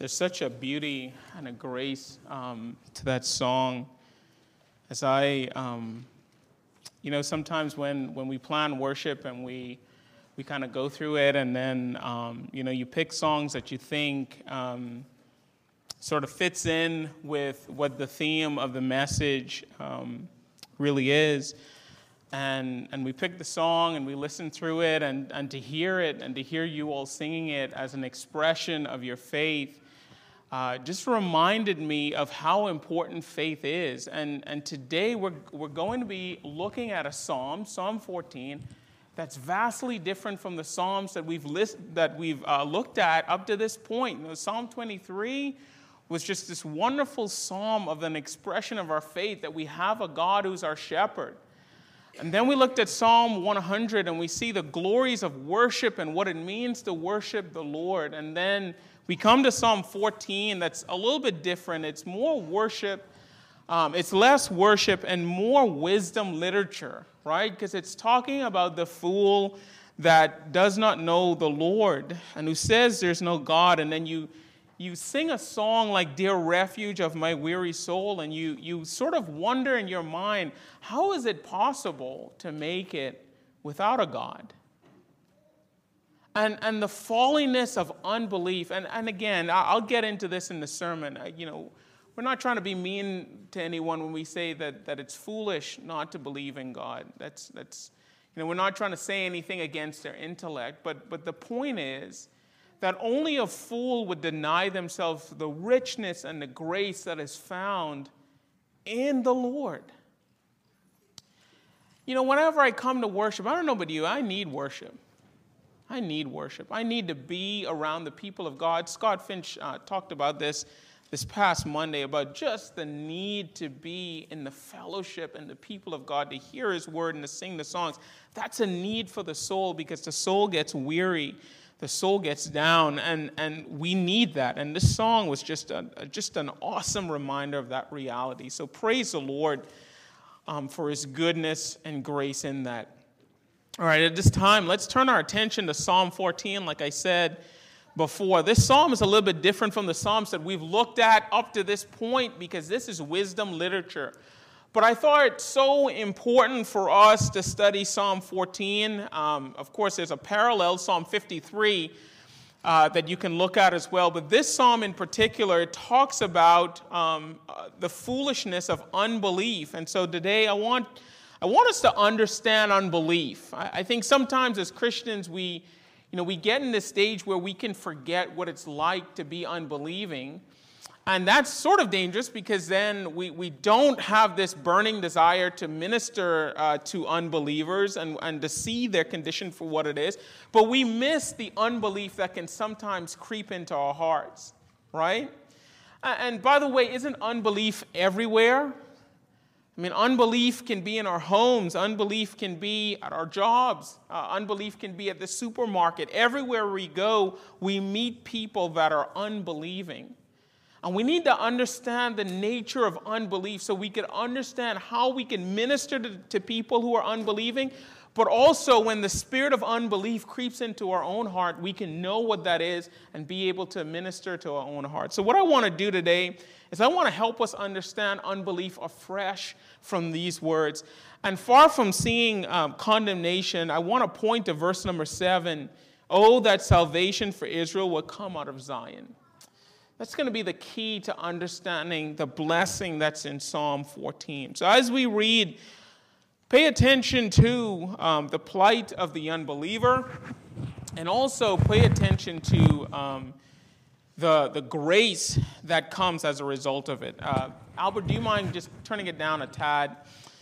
There's such a beauty and a grace um, to that song. As I, um, you know, sometimes when, when we plan worship and we, we kind of go through it, and then, um, you know, you pick songs that you think um, sort of fits in with what the theme of the message um, really is and, and we picked the song and we listened through it and, and to hear it and to hear you all singing it as an expression of your faith uh, just reminded me of how important faith is. And, and today we're, we're going to be looking at a psalm, Psalm 14, that's vastly different from the psalms that we've, list, that we've uh, looked at up to this point. You know, psalm 23 was just this wonderful psalm of an expression of our faith that we have a God who's our shepherd. And then we looked at Psalm 100 and we see the glories of worship and what it means to worship the Lord. And then we come to Psalm 14 that's a little bit different. It's more worship, um, it's less worship and more wisdom literature, right? Because it's talking about the fool that does not know the Lord and who says there's no God. And then you you sing a song like Dear Refuge of My Weary Soul, and you, you sort of wonder in your mind, how is it possible to make it without a God? And, and the falliness of unbelief, and, and again, I'll get into this in the sermon. You know, we're not trying to be mean to anyone when we say that, that it's foolish not to believe in God. That's, that's, you know, we're not trying to say anything against their intellect, but, but the point is, that only a fool would deny themselves the richness and the grace that is found in the Lord. You know, whenever I come to worship, I don't know about you, I need worship. I need worship. I need to be around the people of God. Scott Finch uh, talked about this this past Monday about just the need to be in the fellowship and the people of God, to hear His word and to sing the songs. That's a need for the soul because the soul gets weary the soul gets down, and, and we need that. And this song was just, a, just an awesome reminder of that reality. So praise the Lord um, for his goodness and grace in that. All right, at this time, let's turn our attention to Psalm 14. Like I said before, this psalm is a little bit different from the psalms that we've looked at up to this point because this is wisdom literature. But I thought it so important for us to study Psalm 14. Um, of course, there's a parallel, Psalm 53, uh, that you can look at as well. But this psalm in particular talks about um, uh, the foolishness of unbelief. And so today I want, I want us to understand unbelief. I, I think sometimes as Christians, we, you know, we get in this stage where we can forget what it's like to be unbelieving. And that's sort of dangerous because then we, we don't have this burning desire to minister uh, to unbelievers and, and to see their condition for what it is. But we miss the unbelief that can sometimes creep into our hearts, right? And by the way, isn't unbelief everywhere? I mean, unbelief can be in our homes, unbelief can be at our jobs, uh, unbelief can be at the supermarket. Everywhere we go, we meet people that are unbelieving. And we need to understand the nature of unbelief so we can understand how we can minister to, to, people who are unbelieving. But also, when the spirit of unbelief creeps into our own heart, we can know what that is and be able to minister to our own heart. So, what I want to do today is I want to help us understand unbelief afresh from these words. And far from seeing um, condemnation, I want to point to verse number seven Oh, that salvation for Israel will come out of Zion. That's going to be the key to understanding the blessing that's in Psalm 14. So as we read, pay attention to um, the plight of the unbeliever and also pay attention to um, the, the grace that comes as a result of it. Uh, Albert, do you mind just turning it down a tad?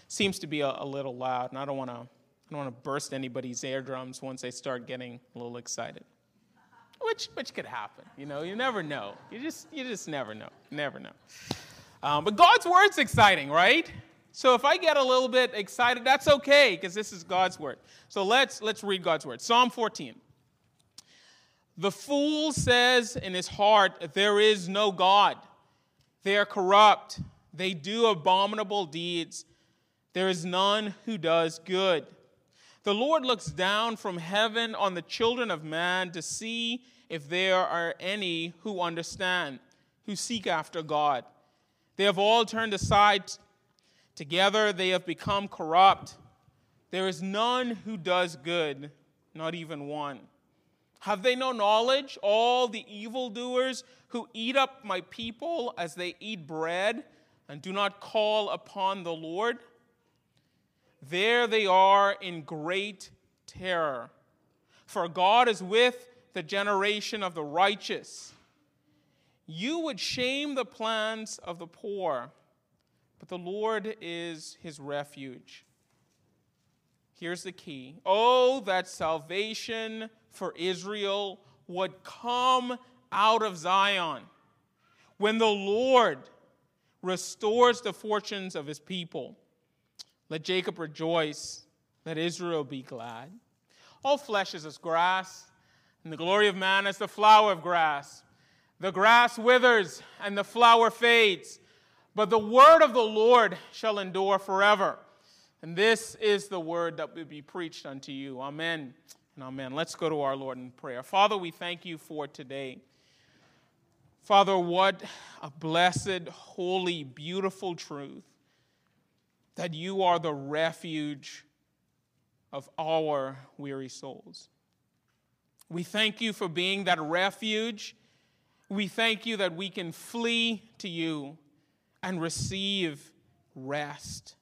Seems to be a, a little loud, and I don't want to I don't want to burst anybody's eardrums once they start getting a little excited which which could happen. You know, you never know. You just you just never know. Never know. Um, but God's word's exciting, right? So if I get a little bit excited, that's okay because this is God's word. So let's let's read God's word. Psalm 14. The fool says in his heart, There is no God. They are corrupt. They do abominable deeds. There is none who does good. The Lord looks down from heaven on the children of man to see if there are any who understand, who seek after God. They have all turned aside. Together they have become corrupt. There is none who does good, not even one. Have they no knowledge, all the evildoers who eat up my people as they eat bread and do not call upon the Lord? There they are in great terror. For God is with the generation of the righteous. You would shame the plans of the poor, but the Lord is his refuge. Here's the key Oh, that salvation for Israel would come out of Zion when the Lord restores the fortunes of his people. Let Jacob rejoice, let Israel be glad. All flesh is as grass, and the glory of man as the flower of grass. The grass withers and the flower fades, but the word of the Lord shall endure forever. And this is the word that will be preached unto you. Amen and amen. Let's go to our Lord in prayer. Father, we thank you for today. Father, what a blessed, holy, beautiful truth that you are the refuge of our weary souls. We thank you for being that refuge. We thank you that we can flee to you and receive rest.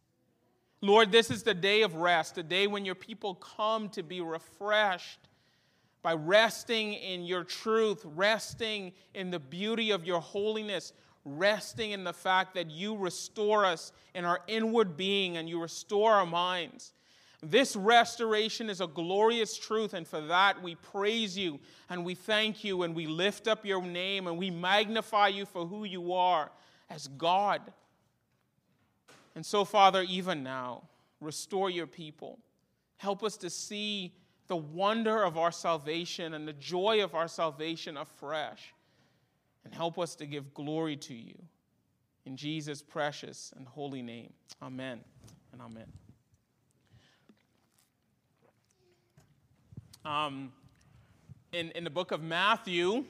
Lord, this is the day of rest, the day when your people come to be refreshed by resting in your truth, resting in the beauty of your holiness, resting in the fact that you restore us in our inward being and you restore our minds. This restoration is a glorious truth, and for that we praise you and we thank you and we lift up your name and we magnify you for who you are as God. And so, Father, even now, restore your people. Help us to see the wonder of our salvation and the joy of our salvation afresh and help us to give glory to you. In Jesus' precious and holy name. Amen and amen. Um, in, in the book of Matthew,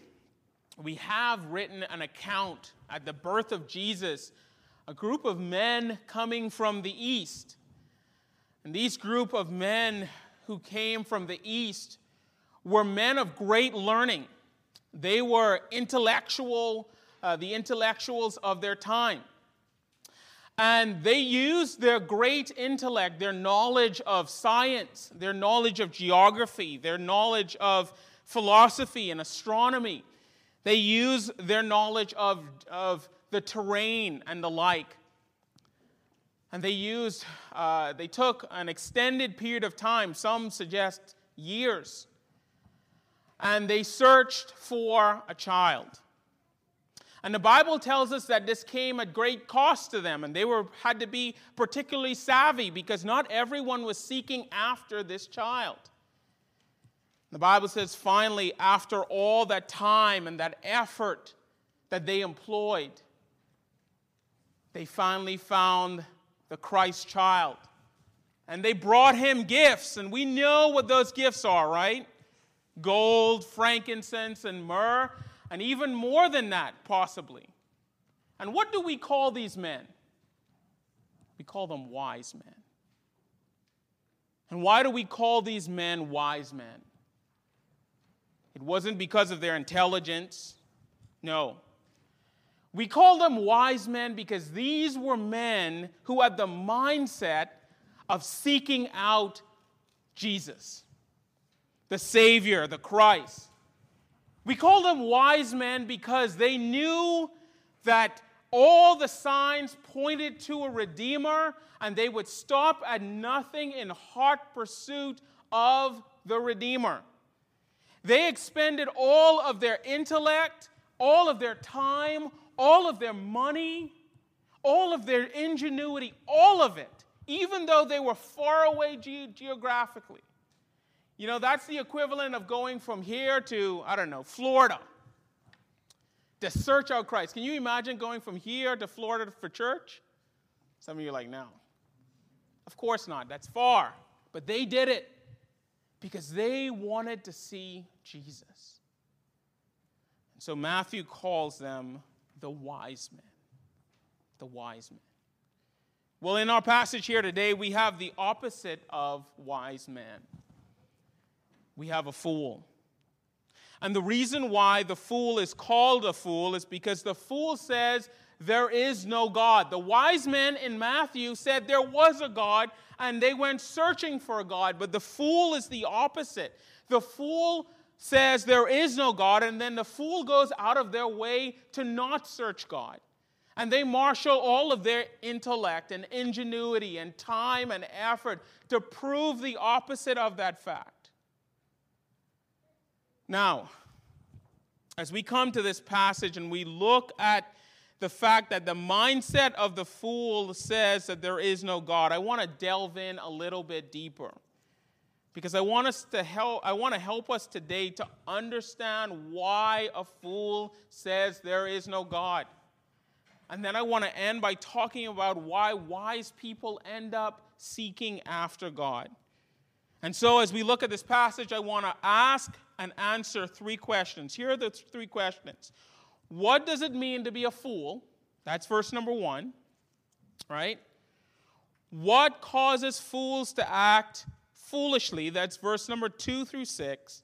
we have written an account at the birth of Jesus, a group of men coming from the east. And these group of men who came from the east were men of great learning. They were intellectual, uh, the intellectuals of their time. And they used their great intellect, their knowledge of science, their knowledge of geography, their knowledge of philosophy and astronomy. They used their knowledge of, of the terrain and the like. And they used, uh, they took an extended period of time, some suggest years, and they searched for a child. And the Bible tells us that this came at great cost to them, and they were, had to be particularly savvy because not everyone was seeking after this child. The Bible says, finally, after all that time and that effort that they employed, they finally found the Christ child. And they brought him gifts, and we know what those gifts are, right? gold, frankincense, and myrrh, and even more than that, possibly. And what do we call these men? We call them wise men. And why do we call these men wise men? It wasn't because of their intelligence. No. We call them wise men because these were men who had the mindset of seeking out Jesus the Savior, the Christ. We call them wise men because they knew that all the signs pointed to a Redeemer, and they would stop at nothing in hot pursuit of the Redeemer. They expended all of their intellect, all of their time, all of their money, all of their ingenuity, all of it, even though they were far away ge- geographically. You know, that's the equivalent of going from here to, I don't know, Florida to search out Christ. Can you imagine going from here to Florida for church? Some of you are like, no. Of course not. That's far. But they did it. Because they wanted to see Jesus. And so Matthew calls them the wise men. The wise men. Well, in our passage here today, we have the opposite of wise man. We have a fool. And the reason why the fool is called a fool is because the fool says there is no God. The wise men in Matthew said there was a God and they went searching for a God, but the fool is the opposite. The fool says there is no God, and then the fool goes out of their way to not search God. And they marshal all of their intellect and ingenuity and time and effort to prove the opposite of that fact. Now, as we come to this passage and we look at the fact that the mindset of the fool says that there is no God, I want to delve in a little bit deeper. Because I want us to help I want to help us today to understand why a fool says there is no God. And then I want to end by talking about why wise people end up seeking after God. And so, as we look at this passage, I want to ask and answer three questions. Here are the three questions What does it mean to be a fool? That's verse number one, right? What causes fools to act foolishly? That's verse number two through six.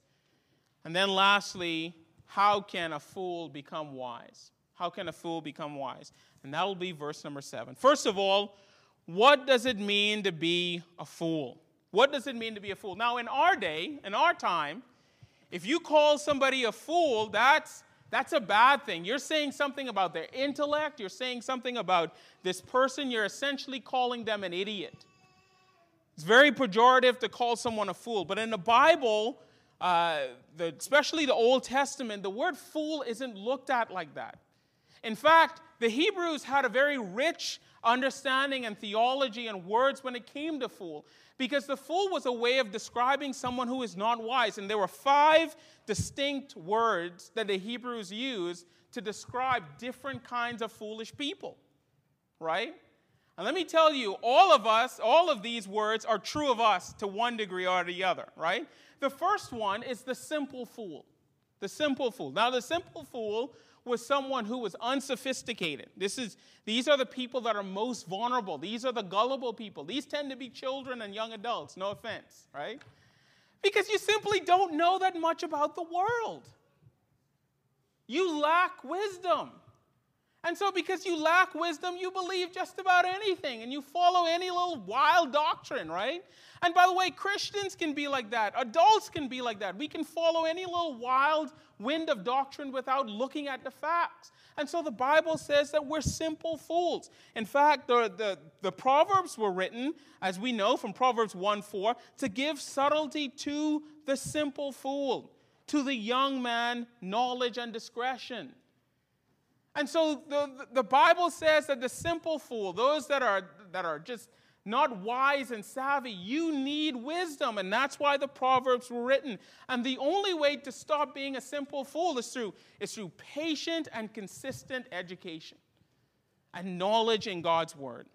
And then lastly, how can a fool become wise? How can a fool become wise? And that will be verse number seven. First of all, what does it mean to be a fool? What does it mean to be a fool? Now, in our day, in our time, if you call somebody a fool, that's, that's a bad thing. You're saying something about their intellect, you're saying something about this person, you're essentially calling them an idiot. It's very pejorative to call someone a fool, but in the Bible, uh, the, especially the Old Testament, the word fool isn't looked at like that. In fact, the Hebrews had a very rich understanding and theology and words when it came to fool. Because the fool was a way of describing someone who is not wise. And there were five distinct words that the Hebrews used to describe different kinds of foolish people, right? And let me tell you, all of us, all of these words are true of us to one degree or the other, right? The first one is the simple fool. The simple fool. Now, the simple fool was someone who was unsophisticated. This is, these are the people that are most vulnerable. These are the gullible people. These tend to be children and young adults, no offense, right? Because you simply don't know that much about the world. You lack wisdom. And so, because you lack wisdom, you believe just about anything and you follow any little wild doctrine, right? And by the way, Christians can be like that. Adults can be like that. We can follow any little wild wind of doctrine without looking at the facts. And so the Bible says that we're simple fools. In fact, the, the, the Proverbs were written, as we know from Proverbs 1 4, to give subtlety to the simple fool, to the young man, knowledge and discretion. And so the, the Bible says that the simple fool, those that are, that are just not wise and savvy, you need wisdom. And that's why the Proverbs were written. And the only way to stop being a simple fool is through, is through patient and consistent education and knowledge in God's word.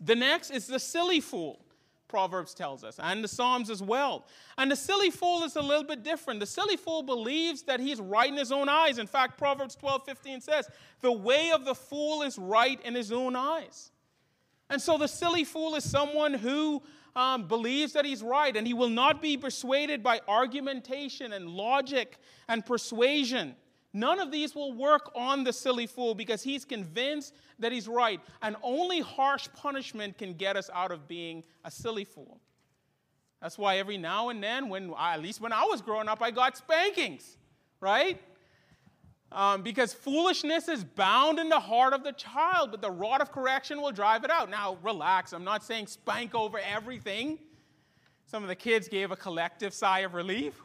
The next is the silly fool. Proverbs tells us, and the Psalms as well. And the silly fool is a little bit different. The silly fool believes that he's right in his own eyes. In fact, Proverbs 12 15 says, The way of the fool is right in his own eyes. And so the silly fool is someone who um, believes that he's right, and he will not be persuaded by argumentation and logic and persuasion. None of these will work on the silly fool because he's convinced that he's right. And only harsh punishment can get us out of being a silly fool. That's why every now and then, when at least when I was growing up, I got spankings, right? Um, because foolishness is bound in the heart of the child, but the rod of correction will drive it out. Now, relax. I'm not saying spank over everything. Some of the kids gave a collective sigh of relief.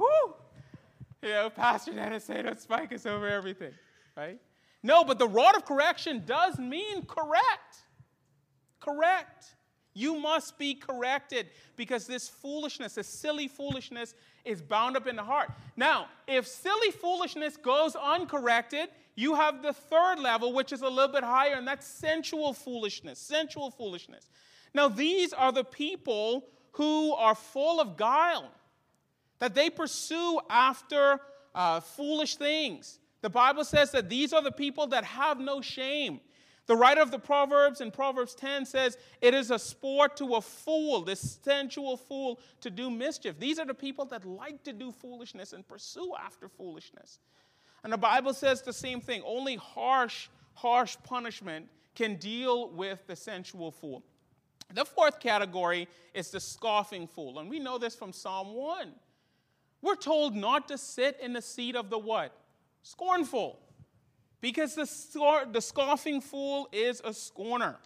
You know, Pastor Dennis said, don't spank us over everything, right? No, but the rod of correction does mean correct. Correct. You must be corrected because this foolishness, this silly foolishness, is bound up in the heart. Now, if silly foolishness goes uncorrected, you have the third level, which is a little bit higher, and that's sensual foolishness. Sensual foolishness. Now, these are the people who are full of guile that they pursue after uh, foolish things. The Bible says that these are the people that have no shame. The writer of the Proverbs in Proverbs 10 says, It is a sport to a fool, this sensual fool, to do mischief. These are the people that like to do foolishness and pursue after foolishness. And the Bible says the same thing. Only harsh, harsh punishment can deal with the sensual fool. The fourth category is the scoffing fool. And we know this from Psalm 1. We're told not to sit in the seat of the what? Scornful. Because the, the scoffing fool is a scorner,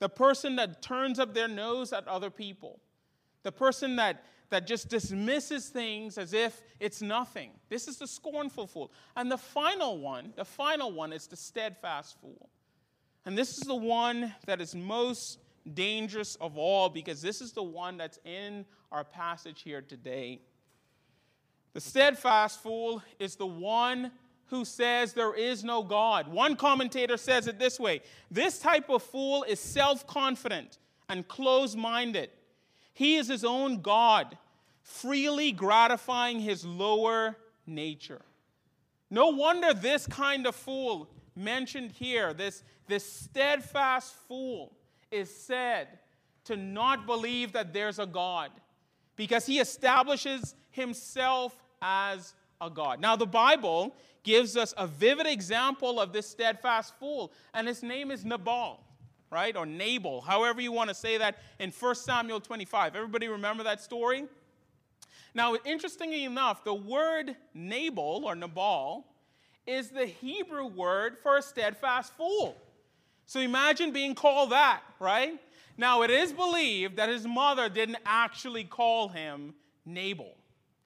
the person that turns up their nose at other people, the person that, that just dismisses things as if it's nothing. This is the scornful fool. And the final one, the final one is the steadfast fool. And this is the one that is most dangerous of all because this is the one that's in our passage here today. The steadfast fool is the one who says there is no God. One commentator says it this way this type of fool is self confident and close minded. He is his own God, freely gratifying his lower nature. No wonder this kind of fool mentioned here, this, this steadfast fool, is said to not believe that there's a God because he establishes himself as a God. Now, the Bible gives us a vivid example of this steadfast fool, and his name is Nabal, right? Or Nabal, however you want to say that in 1 Samuel 25. Everybody remember that story? Now, interestingly enough, the word Nabal or Nabal is the Hebrew word for a steadfast fool. So imagine being called that, right? Now, it is believed that his mother didn't actually call him Nabal,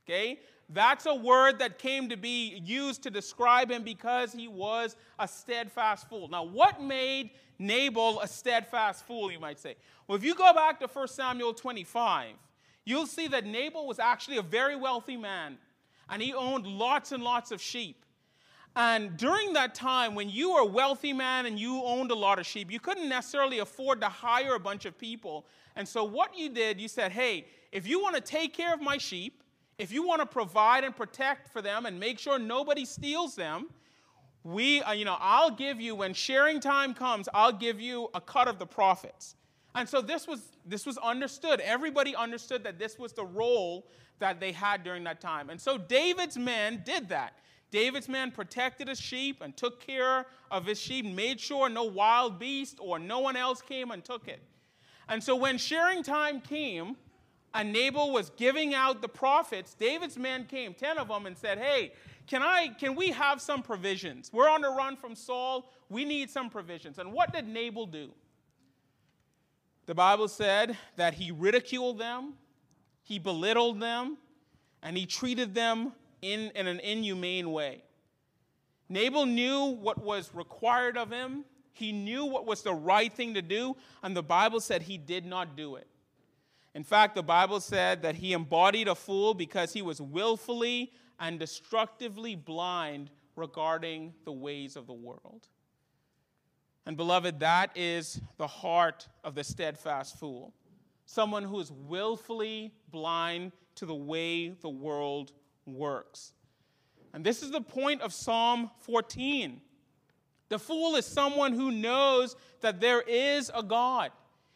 okay? That's a word that came to be used to describe him because he was a steadfast fool. Now, what made Nabal a steadfast fool, you might say? Well, if you go back to 1 Samuel 25, you'll see that Nabal was actually a very wealthy man, and he owned lots and lots of sheep. And during that time, when you were a wealthy man and you owned a lot of sheep, you couldn't necessarily afford to hire a bunch of people. And so, what you did, you said, hey, if you want to take care of my sheep, if you want to provide and protect for them and make sure nobody steals them, we, uh, you know, I'll give you, when sharing time comes, I'll give you a cut of the profits. And so this was, this was understood. Everybody understood that this was the role that they had during that time. And so David's men did that. David's men protected his sheep and took care of his sheep, made sure no wild beast or no one else came and took it. And so when sharing time came, and Nabal was giving out the profits, David's men came, 10 of them, and said, Hey, can, I, can we have some provisions? We're on the run from Saul. We need some provisions. And what did Nabal do? The Bible said that he ridiculed them, he belittled them, and he treated them in, in an inhumane way. Nabal knew what was required of him, he knew what was the right thing to do, and the Bible said he did not do it. In fact, the Bible said that he embodied a fool because he was willfully and destructively blind regarding the ways of the world. And, beloved, that is the heart of the steadfast fool someone who is willfully blind to the way the world works. And this is the point of Psalm 14. The fool is someone who knows that there is a God.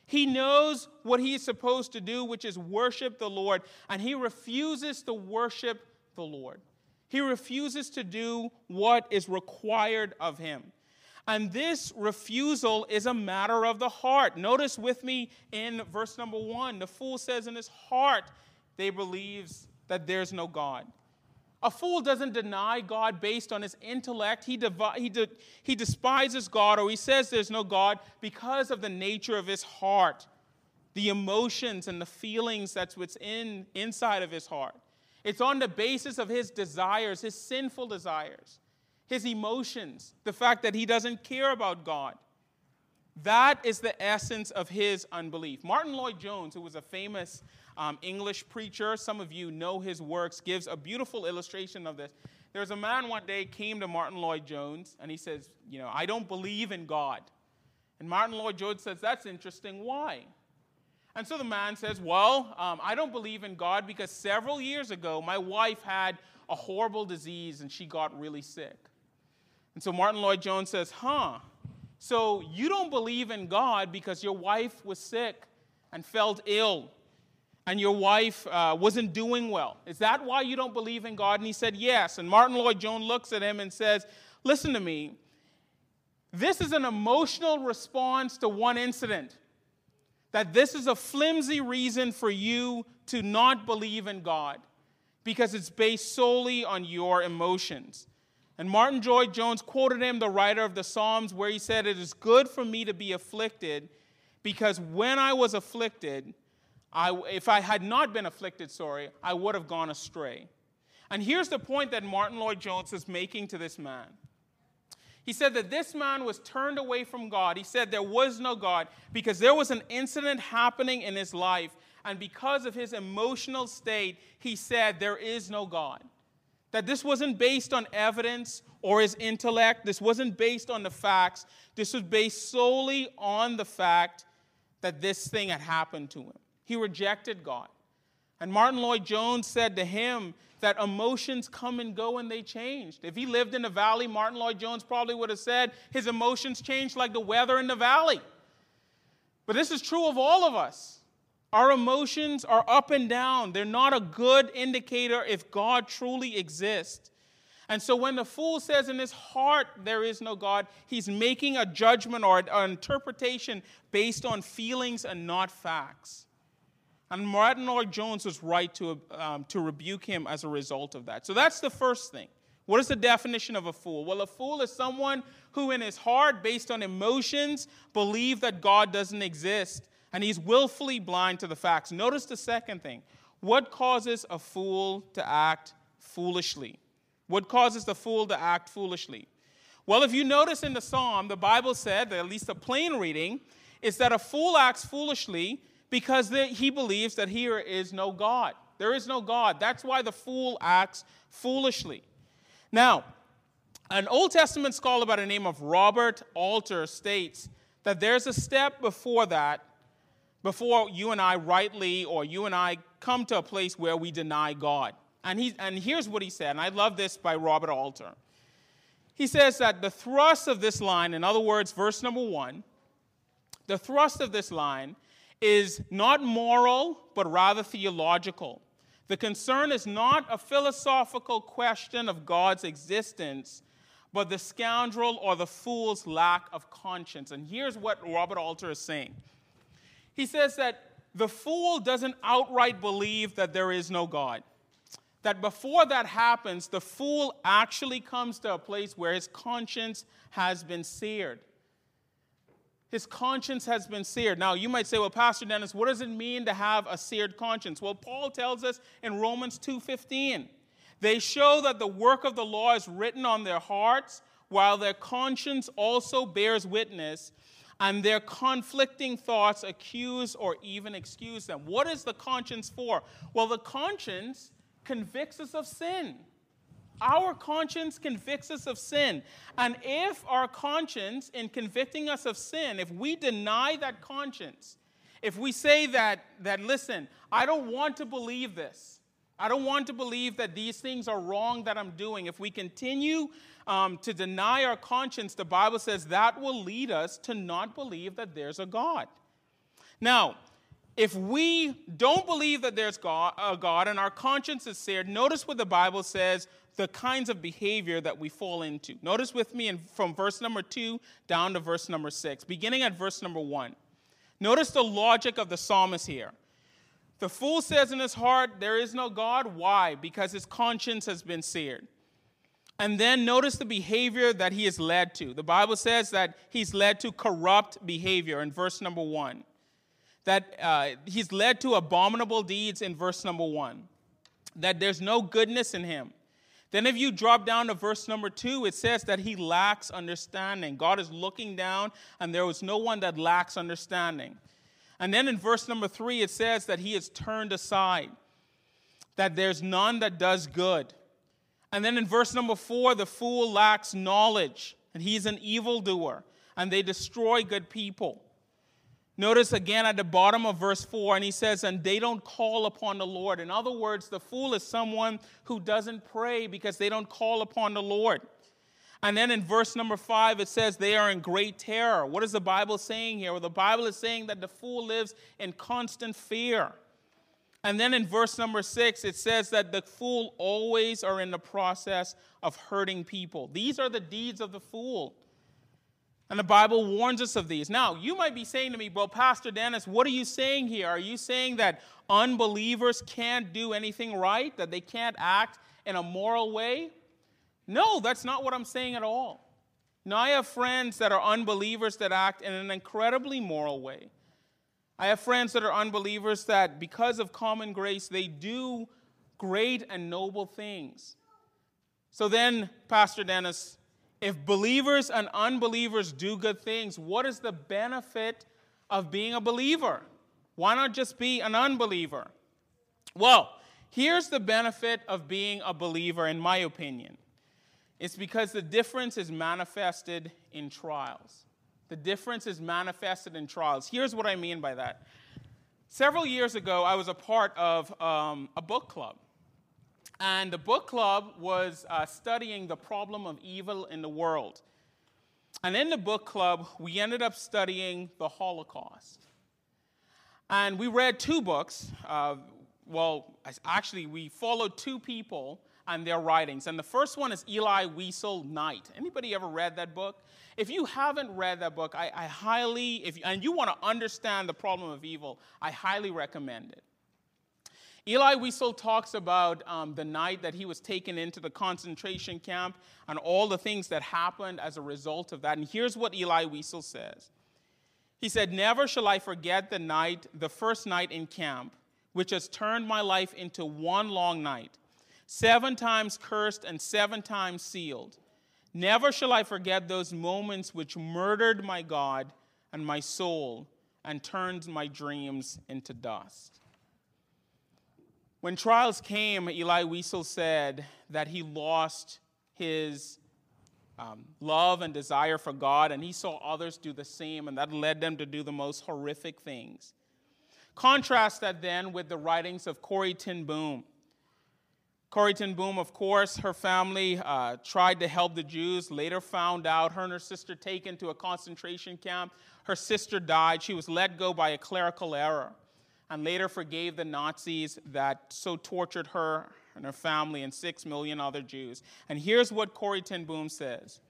He knows what he's supposed to do, which is worship the Lord, and he refuses to worship the Lord. He refuses to do what is required of him. And this refusal is a matter of the heart. Notice with me in verse number one the fool says in his heart, they believes that there's no God. A fool doesn't deny God based on his intellect. He, devi- he, de- he despises God or he says there's no God because of the nature of his heart, the emotions and the feelings that's what's in, inside of his heart. It's on the basis of his desires, his sinful desires, his emotions, the fact that he doesn't care about God. That is the essence of his unbelief. Martyn Lloyd-Jones, who was a famous um, English preacher. Some of you know his works, gives a beautiful illustration of this. There's a man one day came to Martyn Lloyd-Jones and he says, You know, I don't believe in God. And Martyn Lloyd-Jones says, That's interesting. Why? And so the man says, Well, um, I don't believe in God because several years ago my wife had a horrible disease and she got really sick. And so Martyn Lloyd-Jones says, Huh, so you don't believe in God because your wife was sick and felt ill and your wife uh, wasn't doing well. Is that why you don't believe in God? And he said, Yes. And Martyn Lloyd-Jones looks at him and says, Listen to me. This is an emotional response to one incident. That this is a flimsy reason for you to not believe in God because it's based solely on your emotions. And Martyn Lloyd-Jones quoted him, the writer of the Psalms, where he said, It is good for me to be afflicted because when I was afflicted, I, if I had not been afflicted, sorry, I would have gone astray. And here's the point that Martyn Lloyd-Jones is making to this man. He said that this man was turned away from God. He said there was no God because there was an incident happening in his life. And because of his emotional state, he said there is no God. That this wasn't based on evidence or his intellect. This wasn't based on the facts. This was based solely on the fact that this thing had happened to him. He rejected God. And Martyn Lloyd-Jones said to him that emotions come and go and they changed. If he lived in the valley, Martyn Lloyd-Jones probably would have said his emotions changed like the weather in the valley. But this is true of all of us. Our emotions are up and down. They're not a good indicator if God truly exists. And so when the fool says in his heart there is no God, he's making a judgment or an interpretation based on feelings and not facts. And Martyn Lloyd-Jones was right to, um, to rebuke him as a result of that. So that's the first thing. What is the definition of a fool? Well, a fool is someone who, in his heart, based on emotions, believe that God doesn't exist, and he's willfully blind to the facts. Notice the second thing. What causes a fool to act foolishly? What causes the fool to act foolishly? Well, if you notice in the psalm, the Bible said, at least a plain reading, is that a fool acts foolishly because he believes that here is no God. There is no God. That's why the fool acts foolishly. Now, an Old Testament scholar by the name of Robert Alter states that there's a step before that, before you and I rightly or you and I come to a place where we deny God. And, he, and here's what he said, and I love this by Robert Alter. He says that the thrust of this line, in other words, verse number one, the thrust of this line is not moral, but rather theological. The concern is not a philosophical question of God's existence, but the scoundrel or the fool's lack of conscience. And here's what Robert Alter is saying he says that the fool doesn't outright believe that there is no God. That before that happens, the fool actually comes to a place where his conscience has been seared. His conscience has been seared. Now, you might say, well, Pastor Dennis, what does it mean to have a seared conscience? Well, Paul tells us in Romans 2:15, they show that the work of the law is written on their hearts, while their conscience also bears witness, and their conflicting thoughts accuse or even excuse them. What is the conscience for? Well, the conscience convicts us of sin. Our conscience convicts us of sin. And if our conscience, in convicting us of sin, if we deny that conscience, if we say that, that listen, I don't want to believe this, I don't want to believe that these things are wrong that I'm doing, if we continue um, to deny our conscience, the Bible says that will lead us to not believe that there's a God. Now, if we don't believe that there's God, a God and our conscience is seared, notice what the Bible says the kinds of behavior that we fall into. Notice with me in, from verse number two down to verse number six, beginning at verse number one. Notice the logic of the psalmist here. The fool says in his heart, There is no God. Why? Because his conscience has been seared. And then notice the behavior that he is led to. The Bible says that he's led to corrupt behavior in verse number one, that uh, he's led to abominable deeds in verse number one, that there's no goodness in him, then, if you drop down to verse number two, it says that he lacks understanding. God is looking down, and there was no one that lacks understanding. And then in verse number three, it says that he is turned aside, that there's none that does good. And then in verse number four, the fool lacks knowledge, and he's an evildoer, and they destroy good people. Notice again at the bottom of verse 4, and he says, And they don't call upon the Lord. In other words, the fool is someone who doesn't pray because they don't call upon the Lord. And then in verse number 5, it says, They are in great terror. What is the Bible saying here? Well, the Bible is saying that the fool lives in constant fear. And then in verse number 6, it says that the fool always are in the process of hurting people. These are the deeds of the fool. And the Bible warns us of these. Now, you might be saying to me, well, Pastor Dennis, what are you saying here? Are you saying that unbelievers can't do anything right, that they can't act in a moral way? No, that's not what I'm saying at all. Now, I have friends that are unbelievers that act in an incredibly moral way. I have friends that are unbelievers that, because of common grace, they do great and noble things. So then, Pastor Dennis, if believers and unbelievers do good things, what is the benefit of being a believer? Why not just be an unbeliever? Well, here's the benefit of being a believer, in my opinion. It's because the difference is manifested in trials. The difference is manifested in trials. Here's what I mean by that. Several years ago, I was a part of um, a book club. And the book club was uh, studying the problem of evil in the world. And in the book club, we ended up studying the Holocaust. And we read two books. Uh, well, actually, we followed two people and their writings. And the first one is Elie Wiesel Night. Anybody ever read that book? If you haven't read that book, I, I highly, if, and you want to understand the problem of evil, I highly recommend it. Elie Wiesel talks about um, the night that he was taken into the concentration camp and all the things that happened as a result of that. And here's what Elie Wiesel says He said, Never shall I forget the night, the first night in camp, which has turned my life into one long night, seven times cursed and seven times sealed. Never shall I forget those moments which murdered my God and my soul and turned my dreams into dust. When trials came, Elie Wiesel said that he lost his um, love and desire for God, and he saw others do the same, and that led them to do the most horrific things. Contrast that then with the writings of Corrie ten Boom. Corrie ten Boom, of course, her family uh, tried to help the Jews, later found out her and her sister taken to a concentration camp. Her sister died. She was let go by a clerical error and later forgave the Nazis that so tortured her and her family and six million other Jews. And here's what Corrie ten Boom says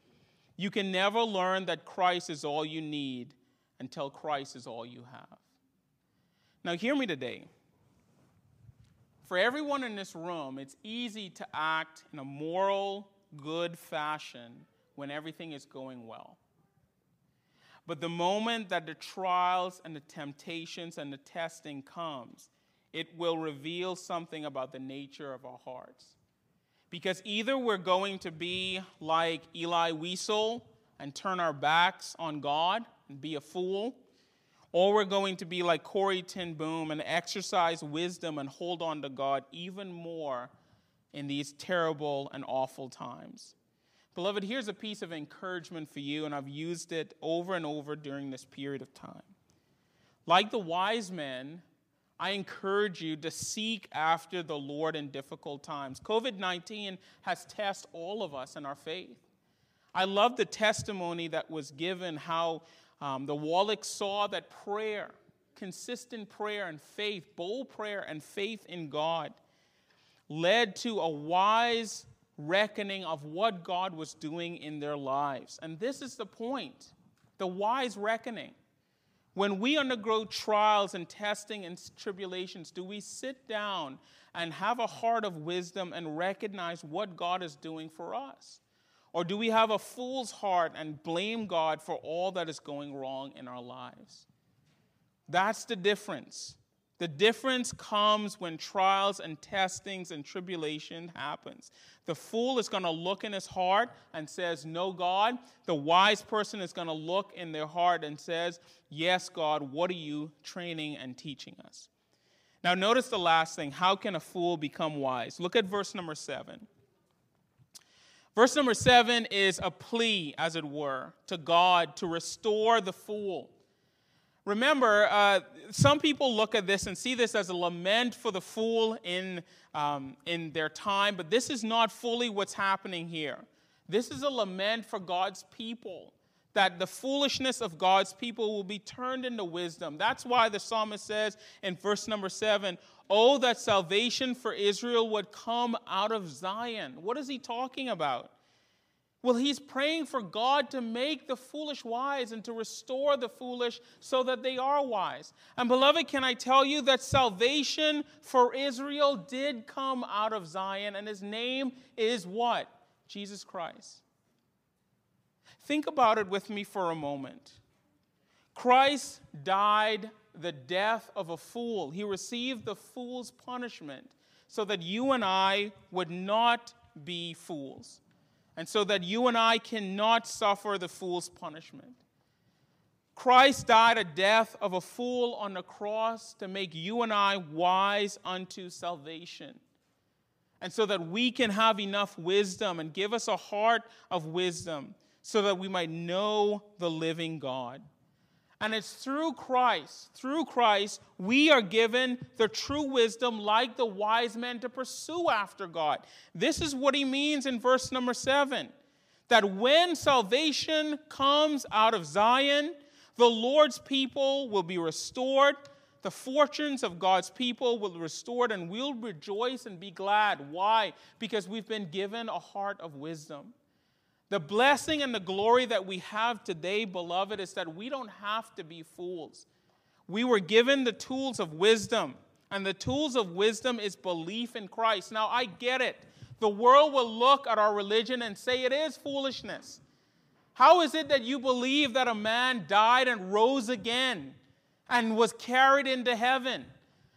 You can never learn that Christ is all you need until Christ is all you have. Now, hear me today. For everyone in this room, it's easy to act in a moral, good fashion when everything is going well. But the moment that the trials and the temptations and the testing comes, it will reveal something about the nature of our hearts. Because either we're going to be like Elie Wiesel and turn our backs on God and be a fool, or we're going to be like Corrie ten Boom and exercise wisdom and hold on to God even more in these terrible and awful times. Beloved, here's a piece of encouragement for you, and I've used it over and over during this period of time. Like the wise men, I encourage you to seek after the Lord in difficult times. COVID 19 has tested all of us in our faith. I love the testimony that was given how um, the Wallach saw that prayer, consistent prayer and faith, bold prayer and faith in God, led to a wise reckoning of what God was doing in their lives. And this is the point the wise reckoning. When we undergo trials and testing and tribulations, do we sit down and have a heart of wisdom and recognize what God is doing for us? Or do we have a fool's heart and blame God for all that is going wrong in our lives? That's the difference. The difference comes when trials and testings and tribulation happens. The fool is going to look in his heart and says, "No God." The wise person is going to look in their heart and says, "Yes, God, what are you training and teaching us?" Now notice the last thing, how can a fool become wise? Look at verse number 7. Verse number 7 is a plea, as it were, to God to restore the fool. Remember, uh, some people look at this and see this as a lament for the fool in, um, in their time, but this is not fully what's happening here. This is a lament for God's people, that the foolishness of God's people will be turned into wisdom. That's why the psalmist says in verse number seven, Oh, that salvation for Israel would come out of Zion. What is he talking about? Well, he's praying for God to make the foolish wise and to restore the foolish so that they are wise. And, beloved, can I tell you that salvation for Israel did come out of Zion, and his name is what? Jesus Christ. Think about it with me for a moment. Christ died the death of a fool, he received the fool's punishment so that you and I would not be fools and so that you and I cannot suffer the fool's punishment. Christ died a death of a fool on the cross to make you and I wise unto salvation. And so that we can have enough wisdom and give us a heart of wisdom so that we might know the living God. And it's through Christ, through Christ, we are given the true wisdom like the wise men to pursue after God. This is what he means in verse number seven that when salvation comes out of Zion, the Lord's people will be restored. The fortunes of God's people will be restored, and we'll rejoice and be glad. Why? Because we've been given a heart of wisdom. The blessing and the glory that we have today, beloved, is that we don't have to be fools. We were given the tools of wisdom, and the tools of wisdom is belief in Christ. Now, I get it. The world will look at our religion and say it is foolishness. How is it that you believe that a man died and rose again and was carried into heaven?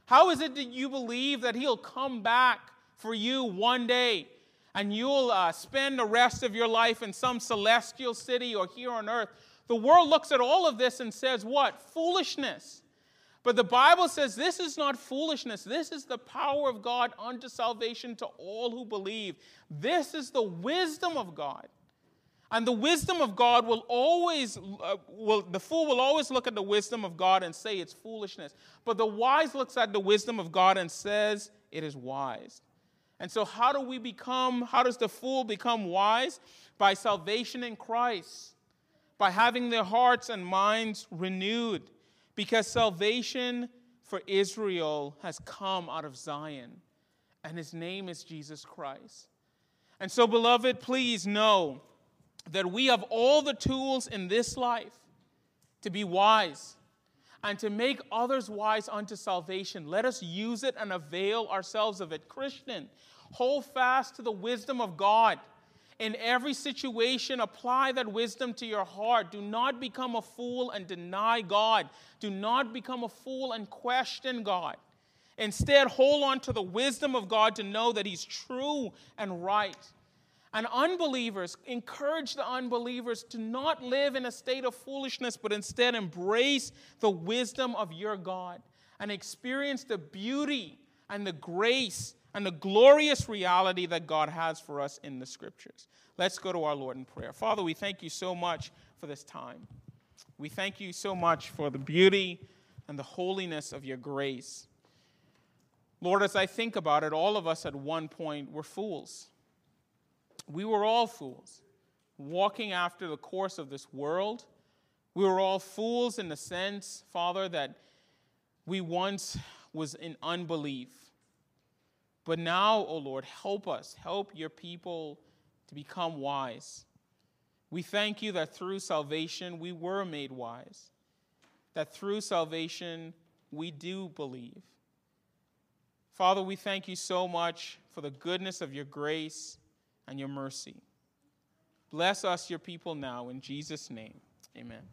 How is it that you believe that he'll come back for you one day and you'll uh, spend the rest of your life in some celestial city or here on earth. The world looks at all of this and says, What? Foolishness. But the Bible says this is not foolishness. This is the power of God unto salvation to all who believe. This is the wisdom of God. And the wisdom of God will always, uh, will, the fool will always look at the wisdom of God and say it's foolishness. But the wise looks at the wisdom of God and says it is wise. And so, how do we become, how does the fool become wise? By salvation in Christ, by having their hearts and minds renewed, because salvation for Israel has come out of Zion, and his name is Jesus Christ. And so, beloved, please know that we have all the tools in this life to be wise and to make others wise unto salvation. Let us use it and avail ourselves of it. Christian, hold fast to the wisdom of God. In every situation, apply that wisdom to your heart. Do not become a fool and deny God. Do not become a fool and question God. Instead, hold on to the wisdom of God to know that He's true and right. And unbelievers, encourage the unbelievers to not live in a state of foolishness, but instead embrace the wisdom of your God and experience the beauty and the grace and the glorious reality that God has for us in the scriptures. Let's go to our Lord in prayer. Father, we thank you so much for this time. We thank you so much for the beauty and the holiness of your grace. Lord, as I think about it, all of us at one point were fools. We were all fools, walking after the course of this world. We were all fools in the sense, Father, that we once was in unbelief. But now, O oh Lord, help us, help your people to become wise. We thank you that through salvation we were made wise, that through salvation we do believe. Father, we thank you so much for the goodness of your grace and your mercy. Bless us, your people, now. In Jesus' name, amen.